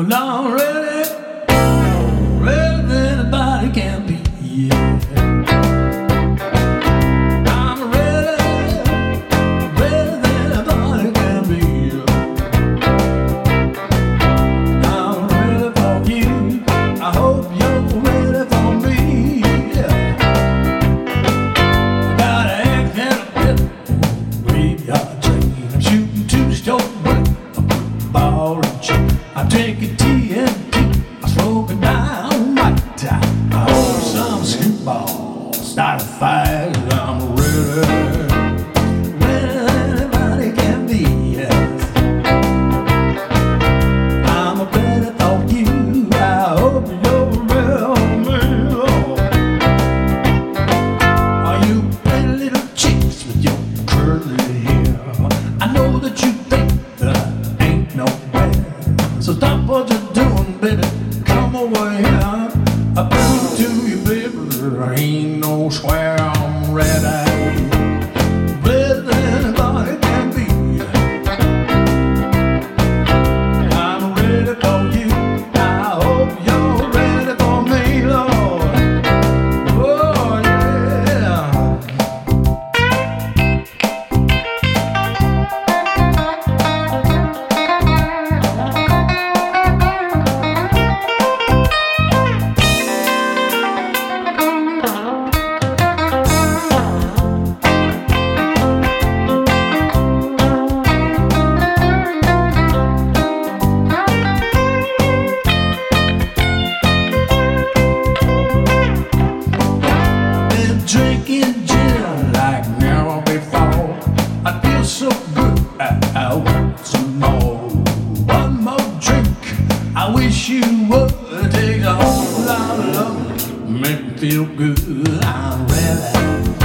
Well, I'm ready, ready than anybody can be. A TNT, I smoke it down right. I hold some screwball, start a fire. I'm ready, ready than Over here. I prove to you, baby, I ain't no swear. I'm ready. so good. I, I want some more, one more drink. I wish you would take a whole lot of love, make me feel good. I really.